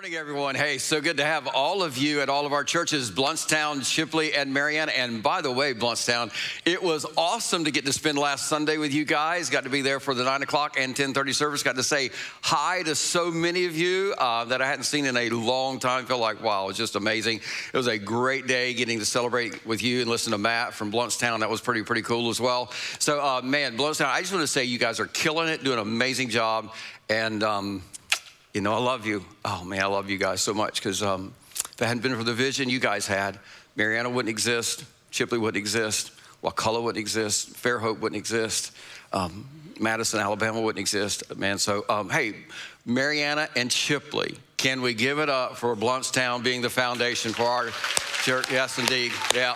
morning, everyone. Hey, so good to have all of you at all of our churches, Blountstown, Chipley, and Marianna. And by the way, Blountstown, it was awesome to get to spend last Sunday with you guys. Got to be there for the 9 o'clock and 1030 service. Got to say hi to so many of you uh, that I hadn't seen in a long time. Felt like, wow, it was just amazing. It was a great day getting to celebrate with you and listen to Matt from Blountstown. That was pretty, pretty cool as well. So, uh, man, Blountstown, I just want to say you guys are killing it, doing an amazing job. And, um, you know, I love you. Oh, man, I love you guys so much because um, if it hadn't been for the vision you guys had, Marianna wouldn't exist, Chipley wouldn't exist, Wakulla wouldn't exist, Fairhope wouldn't exist, um, Madison, Alabama wouldn't exist, man. So, um, hey, Marianna and Chipley, can we give it up for Blountstown being the foundation for our church? Yes, indeed. Yeah.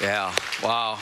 Yeah. Wow.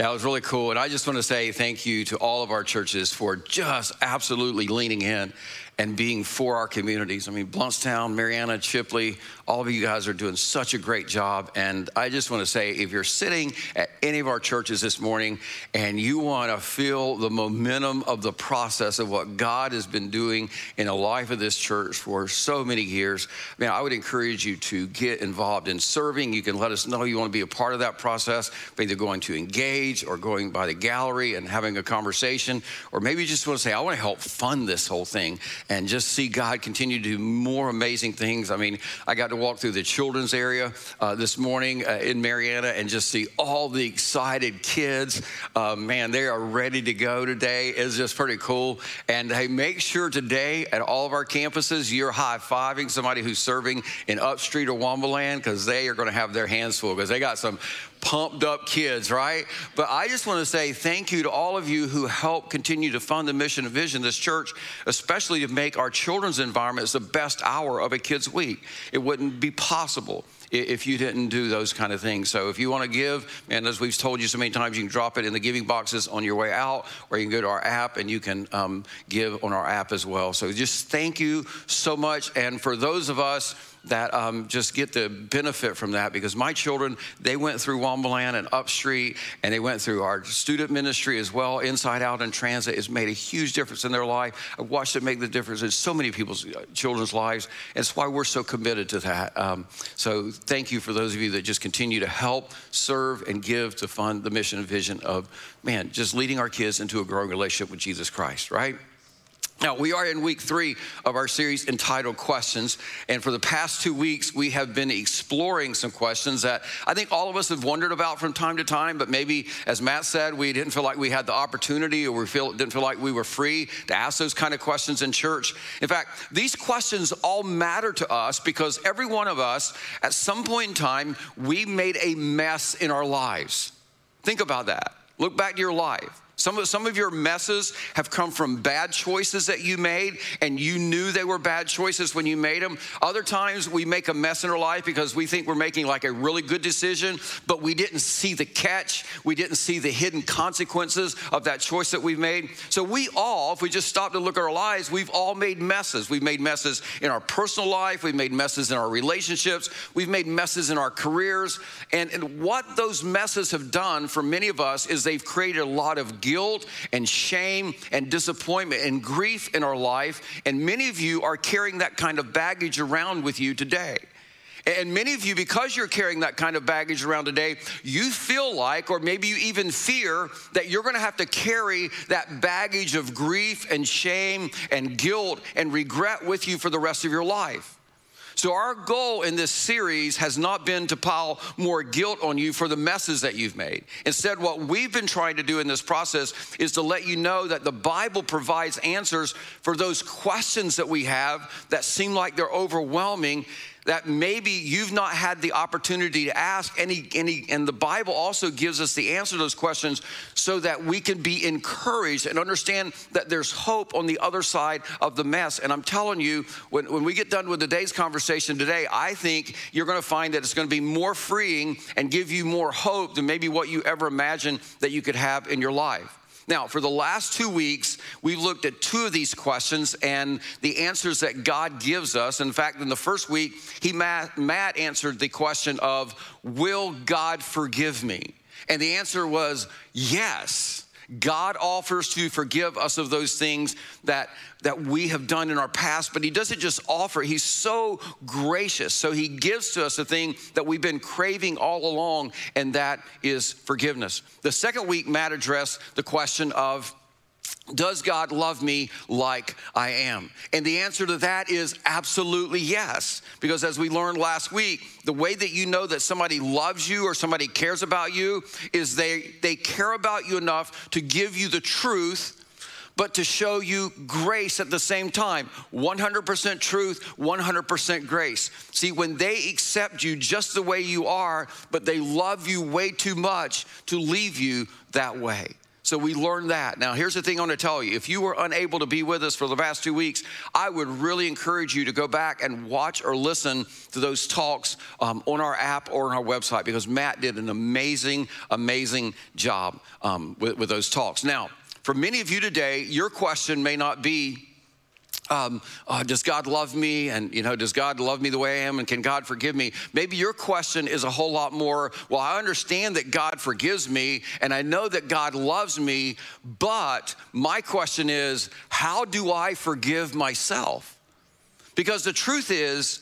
It was really cool. And I just want to say thank you to all of our churches for just absolutely leaning in and being for our communities. I mean, Blountstown, Marianna, Chipley, all of you guys are doing such a great job. And I just want to say if you're sitting at any of our churches this morning and you want to feel the momentum of the process of what God has been doing in the life of this church for so many years, man, I would encourage you to get involved in serving. You can let us know you want to be a part of that process, either going to engage or going by the gallery and having a conversation, or maybe you just want to say, I want to help fund this whole thing and just see God continue to do more amazing things. I mean, I got to walk through the children's area uh, this morning uh, in Marianna and just see all the excited kids. Uh, man, they are ready to go today. It's just pretty cool. And hey, make sure today at all of our campuses, you're high fiving somebody who's serving in Upstreet or Waumba Land because they are going to have their hands full because they got some pumped up kids, right? But I just want to say thank you to all of you who help continue to fund the mission and vision of this church, especially to make our children's environments the best hour of a kid's week. It wouldn't be possible if you didn't do those kind of things. So if you want to give, and as we've told you so many times, you can drop it in the giving boxes on your way out, or you can go to our app and you can um, give on our app as well. So just thank you so much. And for those of us, that um, just get the benefit from that because my children, they went through Waumba Land and Upstreet and they went through our student ministry as well, Inside Out and Transit. It's made a huge difference in their life. I've watched it make the difference in so many people's uh, children's lives. And it's why we're so committed to that. Um, so thank you for those of you that just continue to help, serve, and give to fund the mission and vision of, man, just leading our kids into a growing relationship with Jesus Christ, right? Now, we are in week three of our series entitled Questions. And for the past two weeks, we have been exploring some questions that I think all of us have wondered about from time to time, but maybe, as Matt said, we didn't feel like we had the opportunity or we feel, didn't feel like we were free to ask those kind of questions in church. In fact, these questions all matter to us because every one of us, at some point in time, we made a mess in our lives. Think about that. Look back to your life. Some of, some of your messes have come from bad choices that you made, and you knew they were bad choices when you made them. Other times we make a mess in our life because we think we're making like a really good decision, but we didn't see the catch. We didn't see the hidden consequences of that choice that we've made. So we all, if we just stop to look at our lives, we've all made messes. We've made messes in our personal life, we've made messes in our relationships, we've made messes in our careers. And, and what those messes have done for many of us is they've created a lot of guilt guilt and shame and disappointment and grief in our life. And many of you are carrying that kind of baggage around with you today. And many of you, because you're carrying that kind of baggage around today, you feel like, or maybe you even fear, that you're gonna have to carry that baggage of grief and shame and guilt and regret with you for the rest of your life. So, our goal in this series has not been to pile more guilt on you for the messes that you've made. Instead, what we've been trying to do in this process is to let you know that the Bible provides answers for those questions that we have that seem like they're overwhelming that maybe you've not had the opportunity to ask. Any, any and the bible also gives us the answer to those questions so that we can be encouraged and understand that there's hope on the other side of the mess. And i'm telling you when, when we get done with today's conversation today i think you're going to find that it's going to be more freeing and give you more hope than maybe what you ever imagined that you could have in your life now, for the last two weeks, we've looked at two of these questions and the answers that God gives us. In fact, in the first week, he Matt, Matt answered the question of, Will God forgive me? And the answer was yes. God offers to forgive us of those things that, that we have done in our past, but He doesn't just offer, He's so gracious. So He gives to us the thing that we've been craving all along, and that is forgiveness. The second week, Matt addressed the question of does God love me like I am? And the answer to that is absolutely yes. Because as we learned last week, the way that you know that somebody loves you or somebody cares about you is they, they care about you enough to give you the truth, but to show you grace at the same time 100% truth, 100% grace. See, when they accept you just the way you are, but they love you way too much to leave you that way. So we learned that. Now, here's the thing I want to tell you. If you were unable to be with us for the past two weeks, I would really encourage you to go back and watch or listen to those talks um, on our app or on our website because Matt did an amazing, amazing job um, with, with those talks. Now, for many of you today, your question may not be, um, uh, does God love me? And, you know, does God love me the way I am? And can God forgive me? Maybe your question is a whole lot more, well, I understand that God forgives me and I know that God loves me, but my question is, how do I forgive myself? Because the truth is,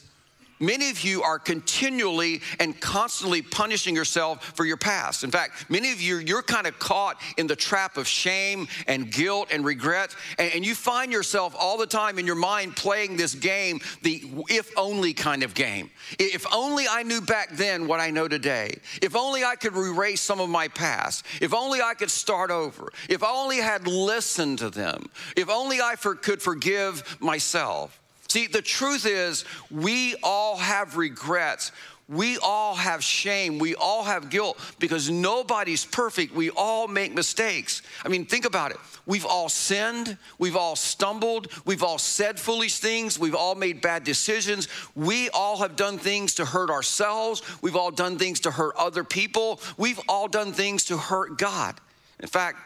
Many of you are continually and constantly punishing yourself for your past. In fact, many of you, you're kind of caught in the trap of shame and guilt and regret. And, you find yourself all the time in your mind playing this game, the if only kind of game. If only I knew back then what I know today. If only I could erase some of my past. If only I could start over. If only I had listened to them. If only I for, could forgive myself. See, the truth is, we all have regrets. We all have shame. We all have guilt because nobody's perfect. We all make mistakes. I mean, think about it. We've all sinned. We've all stumbled. We've all said foolish things. We've all made bad decisions. We all have done things to hurt ourselves. We've all done things to hurt other people. We've all done things to hurt God. In fact,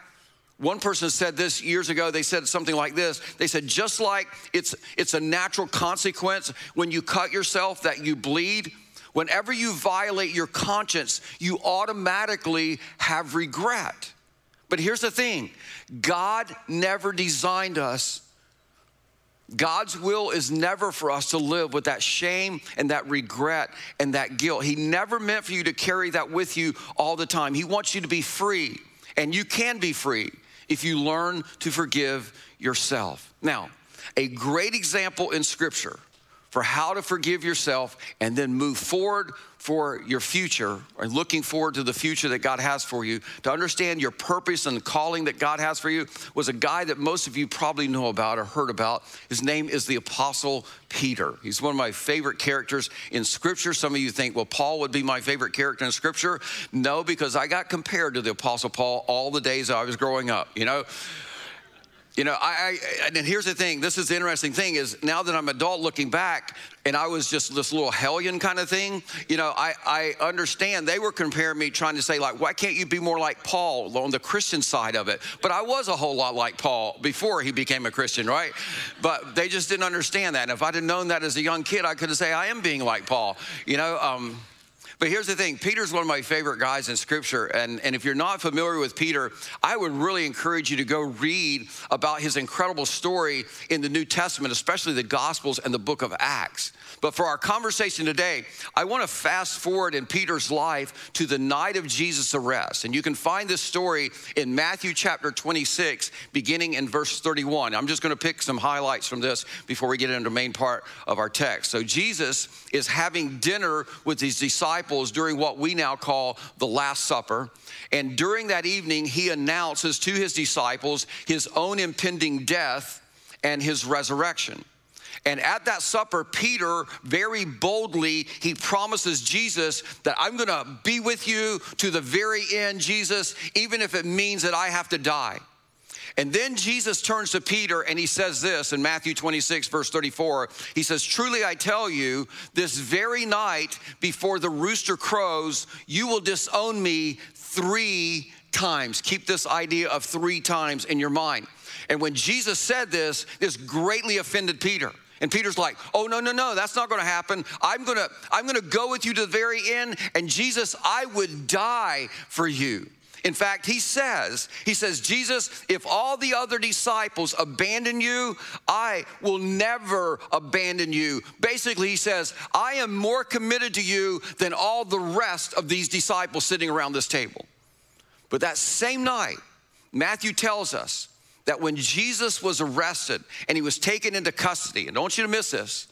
one person said this years ago. They said something like this. They said, just like it's, it's a natural consequence when you cut yourself that you bleed, whenever you violate your conscience, you automatically have regret. But here's the thing God never designed us. God's will is never for us to live with that shame and that regret and that guilt. He never meant for you to carry that with you all the time. He wants you to be free, and you can be free if you learn to forgive yourself. Now, a great example in Scripture for how to forgive yourself and then move forward for your future and looking forward to the future that God has for you, to understand your purpose and the calling that God has for you, was a guy that most of you probably know about or heard about. His name is the Apostle Peter. He's one of my favorite characters in Scripture. Some of you think, well, Paul would be my favorite character in Scripture. No, because I got compared to the Apostle Paul all the days I was growing up, you know? You know, I, I, and here's the thing. This is the interesting thing is now that I'm adult looking back, and I was just this little hellion kind of thing. You know, I, I understand they were comparing me, trying to say like, why can't you be more like Paul on the Christian side of it? But I was a whole lot like Paul before he became a Christian, right? But they just didn't understand that. And if I'd have known that as a young kid, I could have said I am being like Paul. You know. Um, but here's the thing Peter's one of my favorite guys in scripture. And, and if you're not familiar with Peter, I would really encourage you to go read about his incredible story in the New Testament, especially the Gospels and the book of Acts. But for our conversation today, I want to fast forward in Peter's life to the night of Jesus' arrest. And you can find this story in Matthew chapter 26, beginning in verse 31. I'm just going to pick some highlights from this before we get into the main part of our text. So Jesus is having dinner with his disciples during what we now call the Last Supper. And during that evening, he announces to his disciples his own impending death and his resurrection. And at that supper, Peter very boldly, he promises Jesus that I'm gonna be with you to the very end, Jesus, even if it means that I have to die. And then Jesus turns to Peter and he says this in Matthew 26, verse 34. He says, Truly I tell you, this very night before the rooster crows, you will disown me three times. Keep this idea of three times in your mind. And when Jesus said this, this greatly offended Peter. And Peter's like, "Oh no, no, no, that's not going to happen. I'm going to I'm going to go with you to the very end and Jesus, I would die for you." In fact, he says, he says, Jesus, if all the other disciples abandon you, I will never abandon you. Basically, he says, I am more committed to you than all the rest of these disciples sitting around this table. But that same night, Matthew tells us that when Jesus was arrested and he was taken into custody, and don't want you to miss this,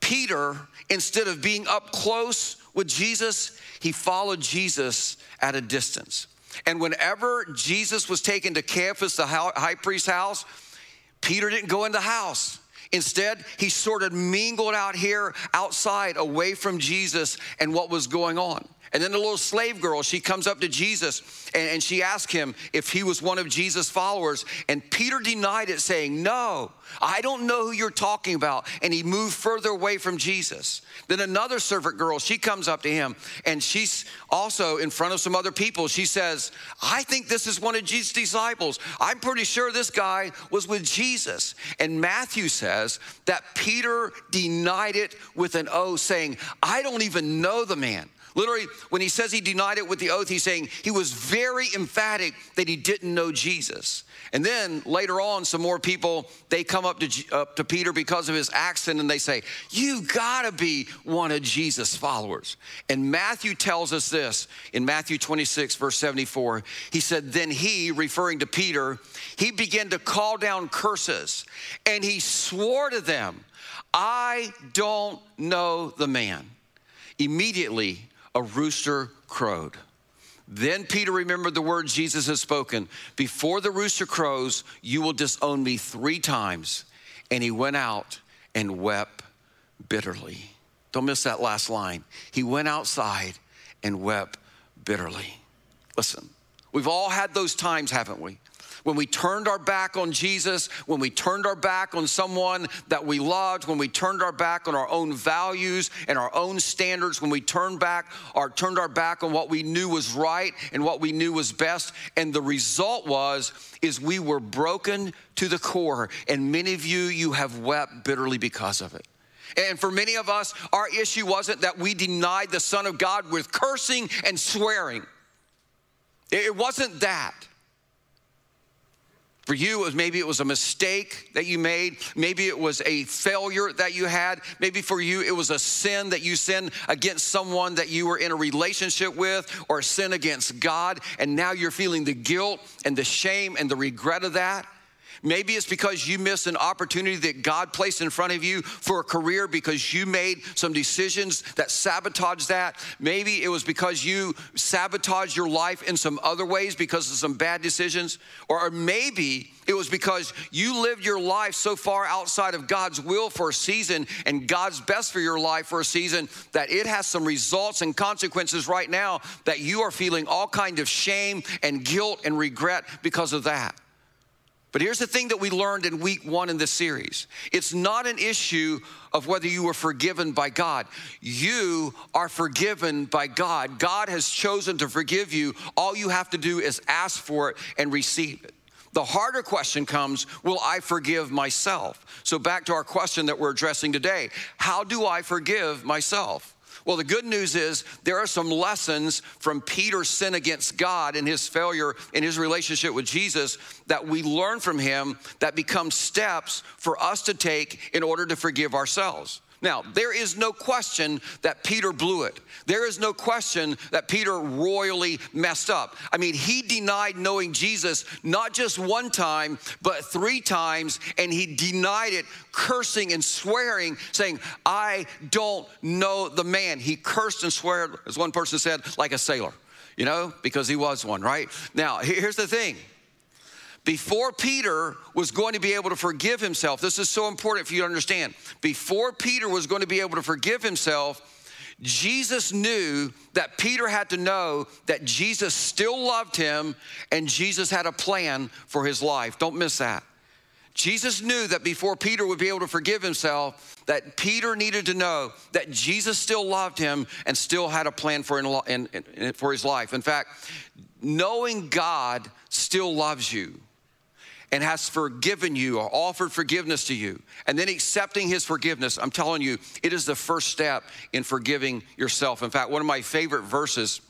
Peter, instead of being up close with Jesus, he followed Jesus at a distance. And whenever Jesus was taken to Caiaphas, the high priest's house, Peter didn't go in the house. Instead, he sort of mingled out here outside, away from Jesus and what was going on. And then the little slave girl, she comes up to Jesus and, and she asks him if he was one of Jesus' followers. And Peter denied it, saying, No, I don't know who you're talking about. And he moved further away from Jesus. Then another servant girl, she comes up to him and she's also in front of some other people. She says, I think this is one of Jesus' disciples. I'm pretty sure this guy was with Jesus. And Matthew says that Peter denied it with an oath, saying, I don't even know the man. Literally, when he says he denied it with the oath, he's saying he was very emphatic that he didn't know Jesus. And then later on, some more people, they come up to, up to Peter because of his accent and they say, You gotta be one of Jesus' followers. And Matthew tells us this in Matthew 26, verse 74. He said, Then he, referring to Peter, he began to call down curses and he swore to them, I don't know the man. Immediately, a rooster crowed. Then Peter remembered the words Jesus had spoken Before the rooster crows, you will disown me three times. And he went out and wept bitterly. Don't miss that last line. He went outside and wept bitterly. Listen, we've all had those times, haven't we? When we turned our back on Jesus, when we turned our back on someone that we loved, when we turned our back on our own values and our own standards, when we turned back or turned our back on what we knew was right and what we knew was best, and the result was is we were broken to the core, and many of you you have wept bitterly because of it. And for many of us, our issue wasn't that we denied the Son of God with cursing and swearing. It wasn't that. For you, it was maybe it was a mistake that you made. Maybe it was a failure that you had. Maybe for you, it was a sin that you sinned against someone that you were in a relationship with or a sin against God. And now you're feeling the guilt and the shame and the regret of that. Maybe it's because you missed an opportunity that God placed in front of you for a career because you made some decisions that sabotaged that. Maybe it was because you sabotaged your life in some other ways because of some bad decisions. Or maybe it was because you lived your life so far outside of God's will for a season and God's best for your life for a season that it has some results and consequences right now that you are feeling all kind of shame and guilt and regret because of that. But here's the thing that we learned in week one in this series it's not an issue of whether you were forgiven by God. You are forgiven by God. God has chosen to forgive you. All you have to do is ask for it and receive it. The harder question comes Will I forgive myself? So, back to our question that we're addressing today How do I forgive myself? Well, the good news is there are some lessons from Peter's sin against God and his failure in his relationship with Jesus that we learn from him that become steps for us to take in order to forgive ourselves. Now, there is no question that Peter blew it. There is no question that Peter royally messed up. I mean, he denied knowing Jesus not just one time, but three times, and he denied it, cursing and swearing, saying, I don't know the man. He cursed and swore, as one person said, like a sailor, you know, because he was one, right? Now, here's the thing before Peter was going to be able to forgive himself, this is so important for you to understand. Before Peter was going to be able to forgive himself, Jesus knew that Peter had to know that Jesus still loved him and Jesus had a plan for his life. Don't miss that. Jesus knew that before Peter would be able to forgive himself, that Peter needed to know that Jesus still loved him and still had a plan for, in, for his life. In fact, knowing God still loves you and has forgiven you or offered forgiveness to you, and then accepting his forgiveness, I'm telling you, it is the first step in forgiving yourself. In fact, one of my favorite verses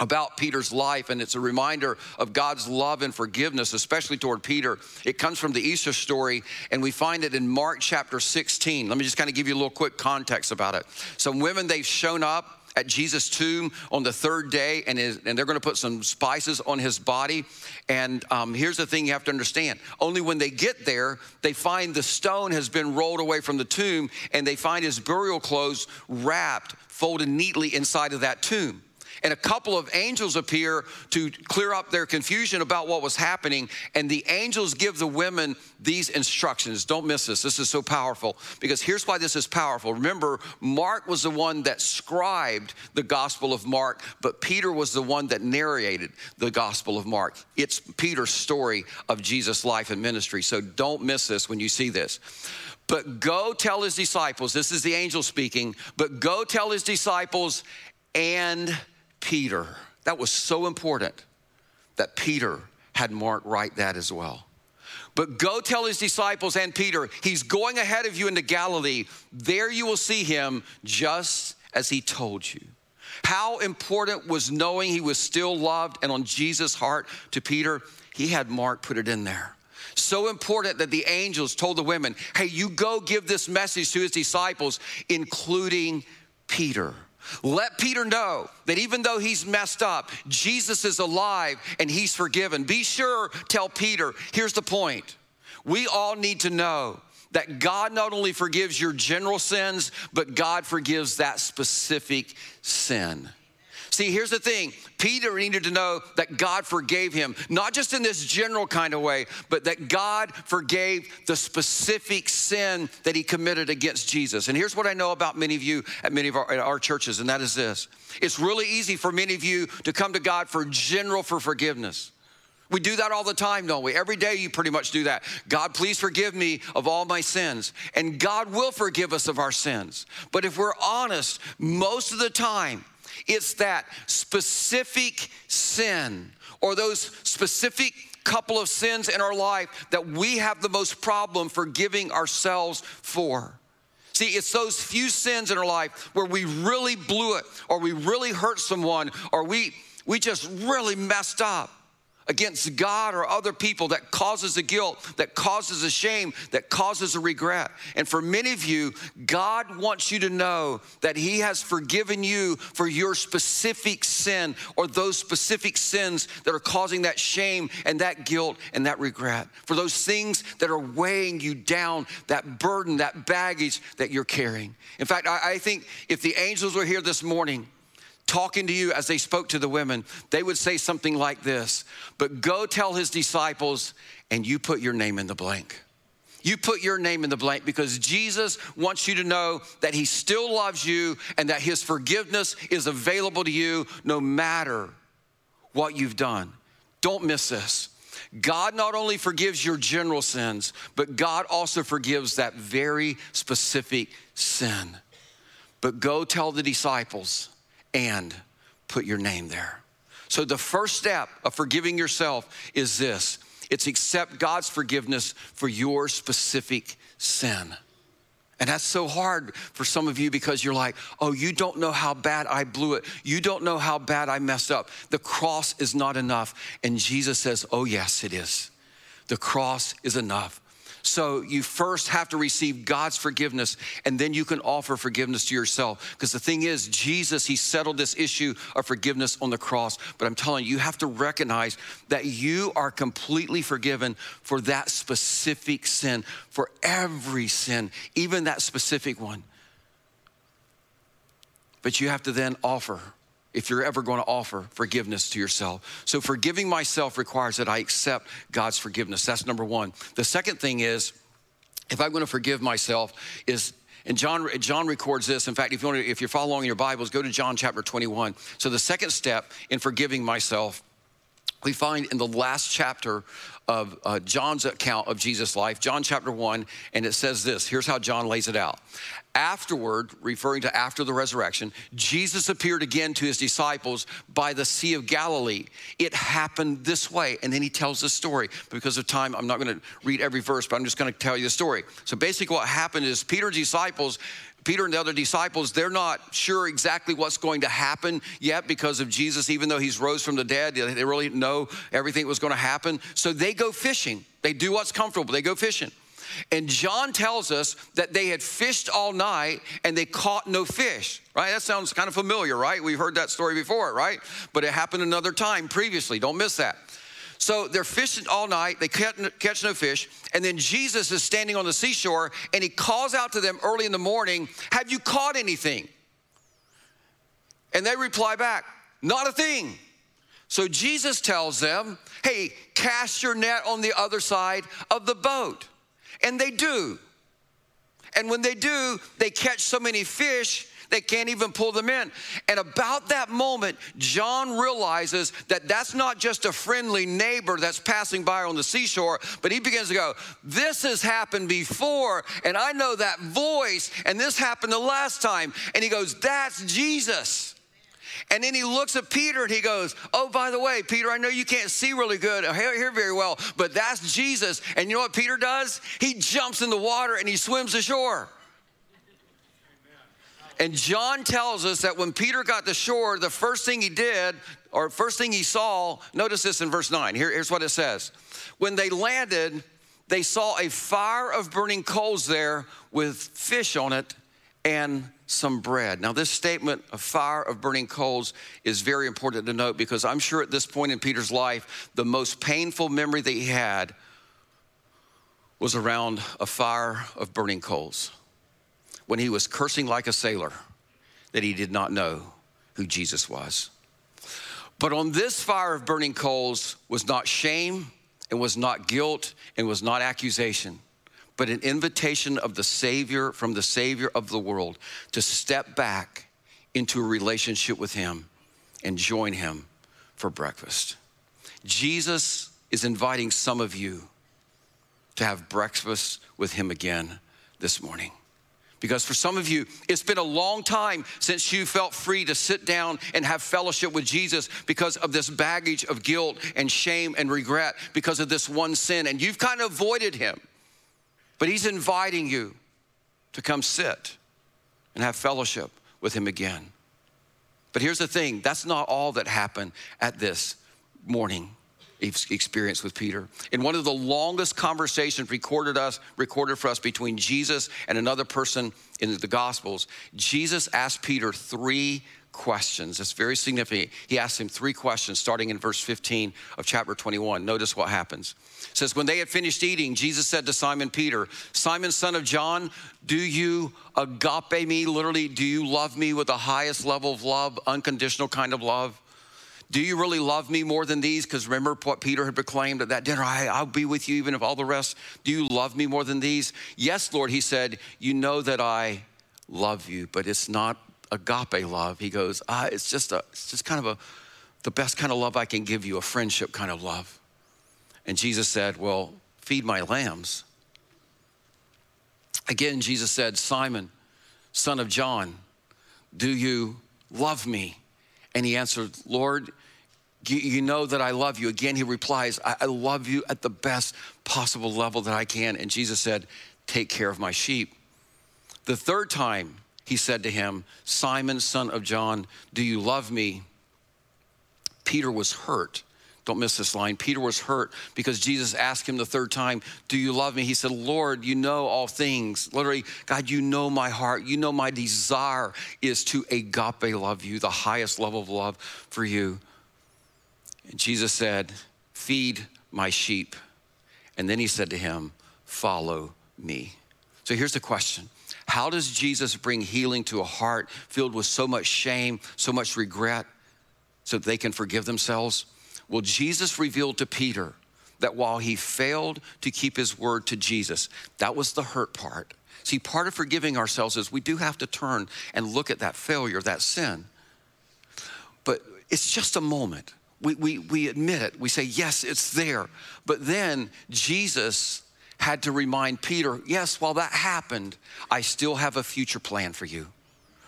about Peter's life, and it's a reminder of God's love and forgiveness, especially toward Peter. It comes from the Easter story, and we find it in Mark chapter 16. Let me just kind of give you a little quick context about it. Some women, they've shown up at Jesus' tomb on the third day, and, and they're going to put some spices on his body. And um, here's the thing you have to understand only when they get there, they find the stone has been rolled away from the tomb, and they find his burial clothes wrapped, folded neatly inside of that tomb and a couple of angels appear to clear up their confusion about what was happening. And the angels give the women these instructions. Don't miss this. This is so powerful because here's why this is powerful. Remember, Mark was the one that scribed the Gospel of Mark, but Peter was the one that narrated the Gospel of Mark. It's Peter's story of Jesus' life and ministry. So don't miss this when you see this. But go tell his disciples, this is the angel speaking, but go tell his disciples and Peter. That was so important that Peter had Mark write that as well. But go tell his disciples and Peter, he's going ahead of you into Galilee. There you will see him just as he told you. How important was knowing he was still loved and on Jesus' heart to Peter? He had Mark put it in there. So important that the angels told the women, hey, you go give this message to his disciples, including Peter. Let Peter know that even though he's messed up, Jesus is alive and he's forgiven. Be sure, tell Peter, here's the point. We all need to know that God not only forgives your general sins, but God forgives that specific sin. See, here's the thing Peter needed to know that God forgave him, not just in this general kind of way, but that God forgave the specific sin that he committed against Jesus. And here's what I know about many of you at many of our, our churches, and that is this it's really easy for many of you to come to God for general for forgiveness. We do that all the time, don't we? Every day you pretty much do that. God, please forgive me of all my sins. And God will forgive us of our sins. But if we're honest, most of the time, it's that specific sin or those specific couple of sins in our life that we have the most problem forgiving ourselves for. See, it's those few sins in our life where we really blew it or we really hurt someone or we we just really messed up against God or other people that causes a guilt, that causes a shame, that causes a regret. And for many of you, God wants you to know that He has forgiven you for your specific sin or those specific sins that are causing that shame and that guilt and that regret. For those things that are weighing you down, that burden, that baggage that you're carrying. In fact, I, I think if the angels were here this morning, talking to you as they spoke to the women, they would say something like this But go tell his disciples, and you put your name in the blank. You put your name in the blank because Jesus wants you to know that he still loves you and that his forgiveness is available to you no matter what you've done. Don't miss this. God not only forgives your general sins, but God also forgives that very specific sin. But go tell the disciples, and put your name there. So, the first step of forgiving yourself is this it's accept God's forgiveness for your specific sin. And that's so hard for some of you because you're like, oh, you don't know how bad I blew it. You don't know how bad I messed up. The cross is not enough. And Jesus says, oh, yes, it is. The cross is enough. So you first have to receive God's forgiveness, and then you can offer forgiveness to yourself. Because the thing is, Jesus, He settled this issue of forgiveness on the cross. But I'm telling you, you have to recognize that you are completely forgiven for that specific sin, for every sin, even that specific one. But you have to then offer if you're ever going to offer forgiveness to yourself. So, forgiving myself requires that I accept God's forgiveness. That's number one. The second thing is, if I'm going to forgive myself, is and John, John records this. In fact, if, you want to, if you're following your Bibles, go to John chapter 21. So, the second step in forgiving myself, we find in the last chapter of uh, John's account of Jesus' life, John chapter 1, and it says this. Here's how John lays it out. Afterward, referring to after the resurrection, Jesus appeared again to his disciples by the Sea of Galilee. It happened this way. And then he tells the story. Because of time, I'm not going to read every verse, but I'm just going to tell you the story. So basically, what happened is Peter's disciples Peter and the other disciples, they're not sure exactly what's going to happen yet because of Jesus, even though he's rose from the dead. They really know everything was going to happen. So they go fishing. They do what's comfortable. They go fishing. And John tells us that they had fished all night and they caught no fish, right? That sounds kind of familiar, right? We've heard that story before, right? But it happened another time previously. Don't miss that. So they're fishing all night, they catch no fish, and then Jesus is standing on the seashore and he calls out to them early in the morning, Have you caught anything? And they reply back, Not a thing. So Jesus tells them, Hey, cast your net on the other side of the boat. And they do. And when they do, they catch so many fish they can't even pull them in. And about that moment, John realizes that that's not just a friendly neighbor that's passing by on the seashore, but he begins to go, This has happened before, and I know that voice, and this happened the last time. And he goes, That's Jesus. And then he looks at Peter and he goes, Oh, by the way, Peter, I know you can't see really good or hear very well, but that's Jesus. And you know what Peter does? He jumps in the water and he swims ashore. And John tells us that when Peter got to shore, the first thing he did, or first thing he saw, notice this in verse 9. Here, here's what it says. When they landed, they saw a fire of burning coals there with fish on it and some bread. Now, this statement of fire of burning coals is very important to note because I'm sure at this point in Peter's life, the most painful memory that he had was around a fire of burning coals when he was cursing like a sailor that he did not know who Jesus was. But on this fire of burning coals was not shame and was not guilt and was not accusation, but an invitation of the Savior from the Savior of the world to step back into a relationship with Him and join Him for breakfast. Jesus is inviting some of you to have breakfast with Him again this morning. Because for some of you, it's been a long time since you felt free to sit down and have fellowship with Jesus because of this baggage of guilt and shame and regret because of this one sin. And you've kind of avoided him. But he's inviting you to come sit and have fellowship with him again. But here's the thing that's not all that happened at this morning experience with Peter. In one of the longest conversations recorded us recorded for us between Jesus and another person in the Gospels, Jesus asked Peter three questions. It's very significant. He asked him three questions starting in verse 15 of chapter 21. Notice what happens. It says, When they had finished eating, Jesus said to Simon Peter, Simon, son of John, do you agape me? Literally, do you love me with the highest level of love, unconditional kind of love? Do you really love me more than these? Because remember what Peter had proclaimed at that dinner I, I'll be with you even if all the rest. Do you love me more than these? Yes, Lord, he said, You know that I love you, but it's not agape love. He goes, ah, It's just, a, it's just kind of a, the best kind of love I can give you, a friendship kind of love. And Jesus said, Well, feed my lambs. Again, Jesus said, Simon, son of John, do you love me? And he answered, Lord, you know that I love you. Again, he replies, I love you at the best possible level that I can. And Jesus said, Take care of my sheep. The third time he said to him, Simon, son of John, do you love me? Peter was hurt. Don't miss this line. Peter was hurt because Jesus asked him the third time, Do you love me? He said, Lord, you know all things. Literally, God, you know my heart. You know my desire is to agape love you, the highest level of love for you. And Jesus said, Feed my sheep. And then he said to him, Follow me. So here's the question How does Jesus bring healing to a heart filled with so much shame, so much regret, so that they can forgive themselves? Well, Jesus revealed to Peter that while he failed to keep his word to Jesus, that was the hurt part. See, part of forgiving ourselves is we do have to turn and look at that failure, that sin. But it's just a moment we, we, we admit it. We say, yes, it's there. But then Jesus had to remind Peter, yes, while that happened, I still have a future plan for you.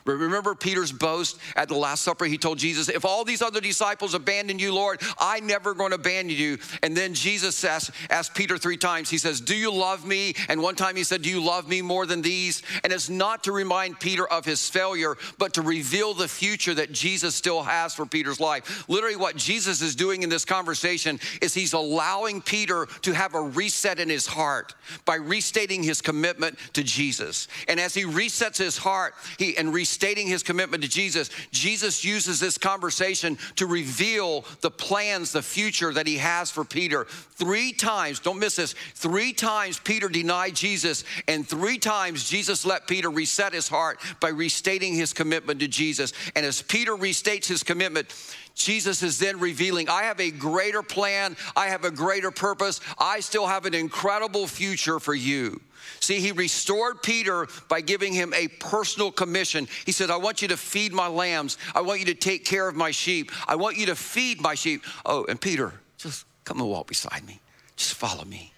Remember Peter's boast at the Last Supper? He told Jesus, If all these other disciples abandon you, Lord, I never going to abandon you. And then Jesus asked, asked Peter three times, He says, Do you love me? And one time he said, Do you love me more than these? And it's not to remind Peter of his failure, but to reveal the future that Jesus still has for Peter's life. Literally, what Jesus is doing in this conversation is he's allowing Peter to have a reset in his heart by restating his commitment to Jesus. And as he resets his heart, he and resets stating his commitment to Jesus, Jesus uses this conversation to reveal the plans, the future that he has for Peter. Three times, don't miss this, three times Peter denied Jesus, and three times Jesus let Peter reset his heart by restating his commitment to Jesus. And as Peter restates his commitment, Jesus is then revealing, I have a greater plan, I have a greater purpose, I still have an incredible future for you. See, he restored Peter by giving him a personal commission. He said, I want you to feed my lambs. I want you to take care of my sheep. I want you to feed my sheep. Oh, and Peter, just come and walk beside me. Just follow me.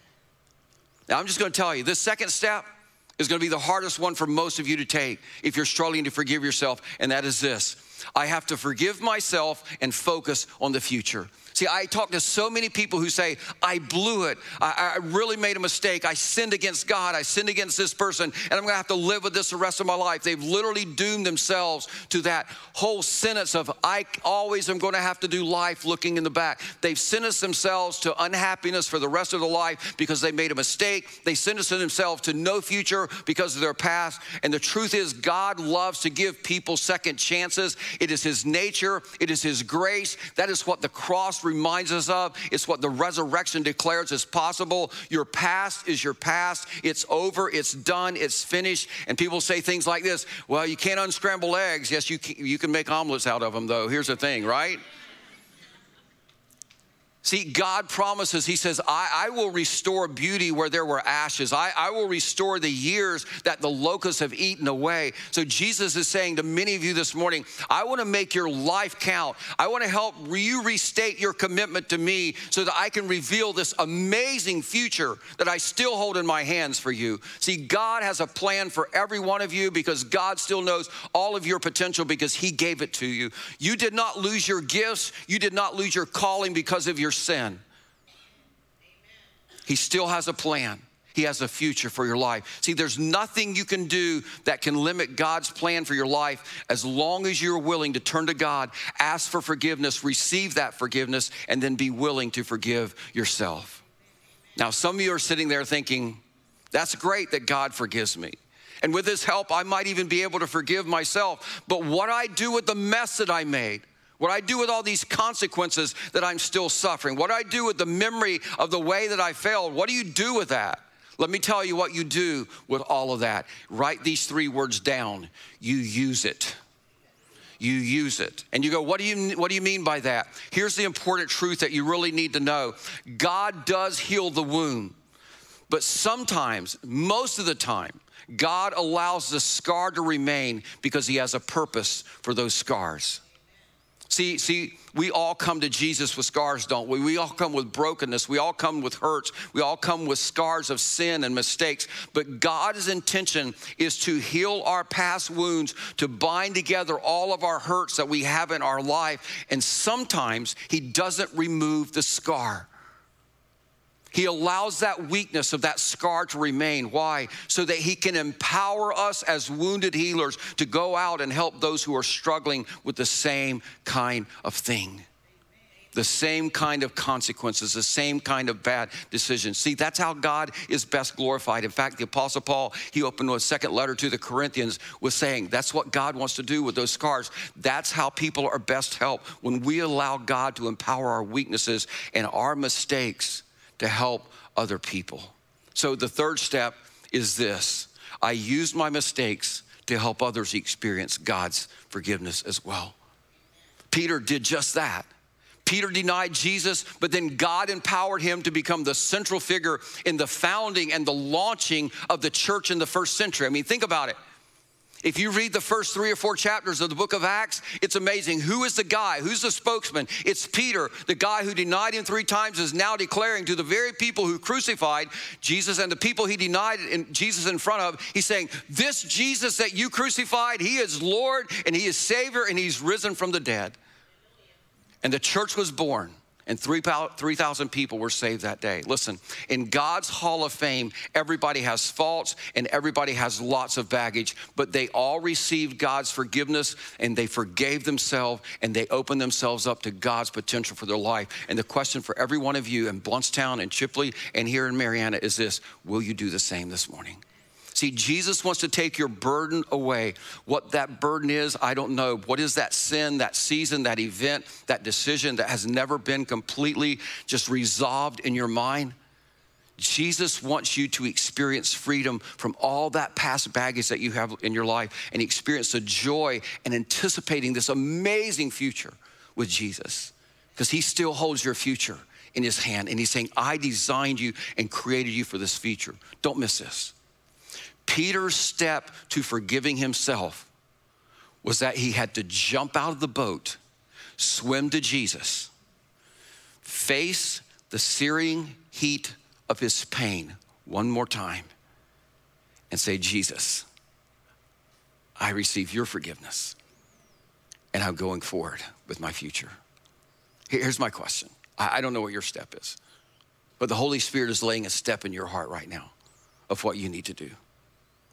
Now, I'm just going to tell you this second step is going to be the hardest one for most of you to take if you're struggling to forgive yourself, and that is this I have to forgive myself and focus on the future. See, I talk to so many people who say, I blew it. I, I, really made a mistake. I sinned against God. I sinned against this person, and I'm gonna have to live with this the rest of my life. They've literally doomed themselves to that whole sentence of, I always am gonna have to do life looking in the back. They've sentenced themselves to unhappiness for the rest of their life because they made a mistake. They sentenced themselves to no future because of their past. And the truth is, God loves to give people second chances. It is His nature, it is His grace. That is what the cross reminds us of. It's what the resurrection declares is possible. Your past is your past. It's over. It's done. It's finished. And people say things like this Well, you can't unscramble eggs. Yes, you can, you can make omelets out of them, though. Here's the thing, right? See, God promises, He says, I, I, will restore beauty where there were ashes. I, I will restore the years that the locusts have eaten away. So, Jesus is saying to many of you this morning, I want to make your life count. I want to help you restate your commitment to me so that I can reveal this amazing future that I still hold in my hands for you. See, God has a plan for every one of you because God still knows all of your potential because He gave it to you. You did not lose your gifts, you did not lose your calling because of your sin. He still has a plan. He has a future for your life. See, there's nothing you can do that can limit God's plan for your life as long as you're willing to turn to God, ask for forgiveness, receive that forgiveness, and then be willing to forgive yourself. Now, some of you are sitting there thinking, that's great that God forgives me. And with his help, I might even be able to forgive myself. But what I do with the mess that I made, what I do with all these consequences that I'm still suffering, what I do with the memory of the way that I failed, what do you do with that? Let me tell you what you do with all of that. Write these three words down. You use it. You use it. And you go, what do you what do you mean by that? Here's the important truth that you really need to know. God does heal the wound. But sometimes, most of the time, God allows the scar to remain because he has a purpose for those scars. See, see, we all come to Jesus with scars, don't we? We all come with brokenness. We all come with hurts. We all come with scars of sin and mistakes. But God's intention is to heal our past wounds, to bind together all of our hurts that we have in our life. And sometimes He doesn't remove the scar. He allows that weakness of that scar to remain. Why? So that He can empower us as wounded healers to go out and help those who are struggling with the same kind of thing the same kind of consequences, the same kind of bad decisions. See, that's how God is best glorified. In fact, the Apostle Paul, he opened a second letter to the Corinthians with saying, that's what God wants to do with those scars. That's how people are best helped when we allow God to empower our weaknesses and our mistakes to help other people. So the third step is this I use my mistakes to help others experience God's forgiveness as well. Peter did just that. Peter denied Jesus, but then God empowered him to become the central figure in the founding and the launching of the church in the first century. I mean, think about it. If you read the first three or four chapters of the book of Acts, it's amazing. Who is the guy? Who's the spokesman? It's Peter, the guy who denied him three times, is now declaring to the very people who crucified Jesus and the people he denied in Jesus in front of, he's saying, This Jesus that you crucified, he is Lord and he is Savior and he's risen from the dead. And the church was born and 3,000 people were saved that day. Listen, in God's Hall of Fame, everybody has faults and everybody has lots of baggage, but they all received God's forgiveness and they forgave themselves and they opened themselves up to God's potential for their life. And the question for every one of you in Blountstown and Chipley and here in Marianna is this Will you do the same this morning? See, Jesus wants to take your burden away. What that burden is, I don't know. What is that sin, that season, that event, that decision that has never been completely just resolved in your mind? Jesus wants you to experience freedom from all that past baggage that you have in your life and experience the joy and anticipating this amazing future with Jesus because he still holds your future in his hand and he's saying, I designed you and created you for this future. Don't miss this. Peter's step to forgiving himself was that he had to jump out of the boat, swim to Jesus, face the searing heat of his pain one more time, and say, Jesus, I receive your forgiveness, and I'm going forward with my future. Here's my question I don't know what your step is, but the Holy Spirit is laying a step in your heart right now of what you need to do.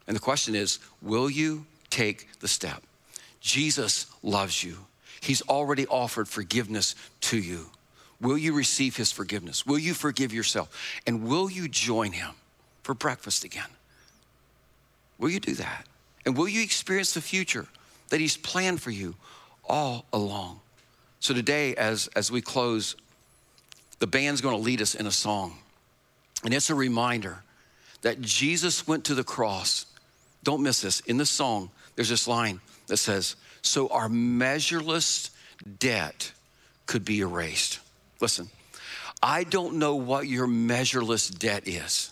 And the question is will you take the step? Jesus loves you. He's already offered forgiveness to you. Will you receive his forgiveness? Will you forgive yourself? And will you join him for breakfast again? Will you do that? And will you experience the future that he's planned for you all along? So today, as, as we close, the band's gonna lead us in a song. And it's a reminder that Jesus went to the cross don't miss this. In the song, there's this line that says, So our measureless debt could be erased. Listen, I don't know what your measureless debt is,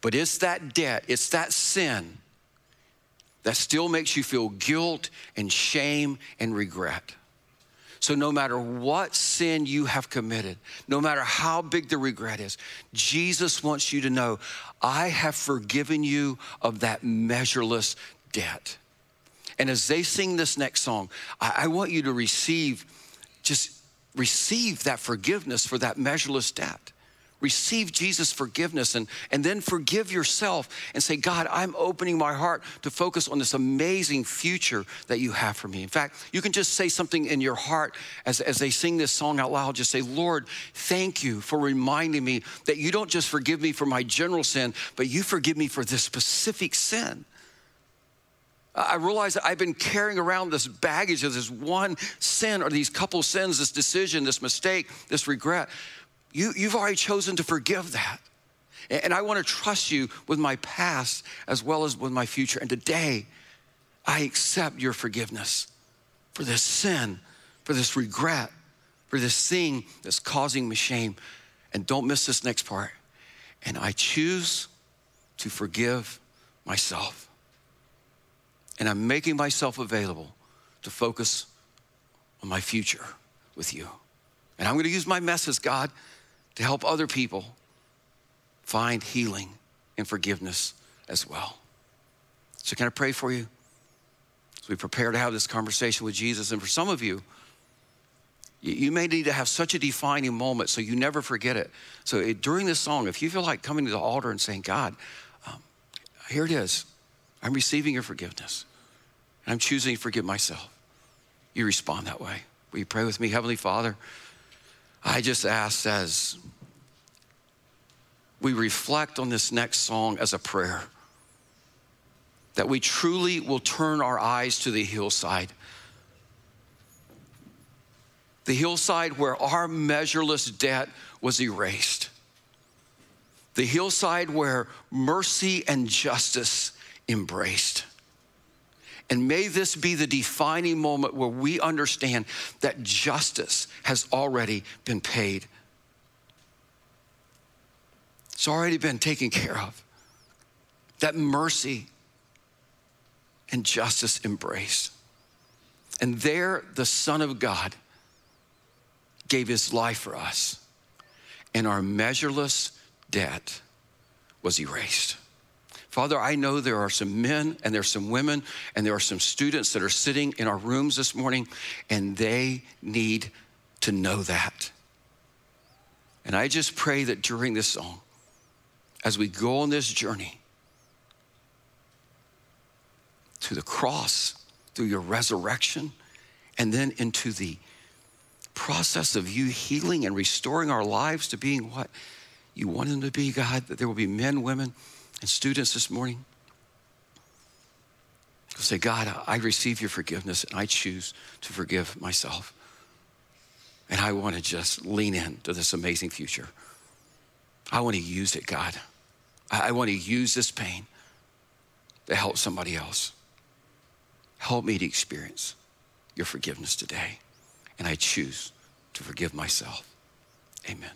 but it's that debt, it's that sin that still makes you feel guilt and shame and regret. So, no matter what sin you have committed, no matter how big the regret is, Jesus wants you to know, I have forgiven you of that measureless debt. And as they sing this next song, I, I want you to receive, just receive that forgiveness for that measureless debt receive Jesus' forgiveness and, and then forgive yourself and say, God, I'm opening my heart to focus on this amazing future that you have for me. In fact, you can just say something in your heart as, as they sing this song out loud. Just say, Lord, thank you for reminding me that you don't just forgive me for my general sin, but you forgive me for this specific sin. I realize that I've been carrying around this baggage of this one sin or these couple sins, this decision, this mistake, this regret you, you've already chosen to forgive that. And I want to trust you with my past as well as with my future. And today, I accept your forgiveness for this sin, for this regret, for this thing that's causing me shame. And don't miss this next part. And I choose to forgive myself. And I'm making myself available to focus on my future with you. And I'm going to use my message, God, to help other people find healing and forgiveness as well. So, can I pray for you? As we prepare to have this conversation with Jesus, and for some of you, you may need to have such a defining moment so you never forget it. So, it, during this song, if you feel like coming to the altar and saying, God, um, here it is, I'm receiving your forgiveness, and I'm choosing to forgive myself, you respond that way. Will you pray with me, Heavenly Father? I just ask as we reflect on this next song as a prayer that we truly will turn our eyes to the hillside. The hillside where our measureless debt was erased. The hillside where mercy and justice embraced. And may this be the defining moment where we understand that justice has already been paid. It's already been taken care of. That mercy and justice embrace. And there, the Son of God gave his life for us, and our measureless debt was erased. Father, I know there are some men and there are some women and there are some students that are sitting in our rooms this morning, and they need to know that. And I just pray that during this song, as we go on this journey to the cross, through your resurrection, and then into the process of you healing and restoring our lives to being what you want them to be, God, that there will be men, women, and students this morning who say, God, I receive your forgiveness and I choose to forgive myself. And I want to just lean in to this amazing future. I want to use it, God. I want to use this pain to help somebody else. Help me to experience your forgiveness today. And I choose to forgive myself. Amen.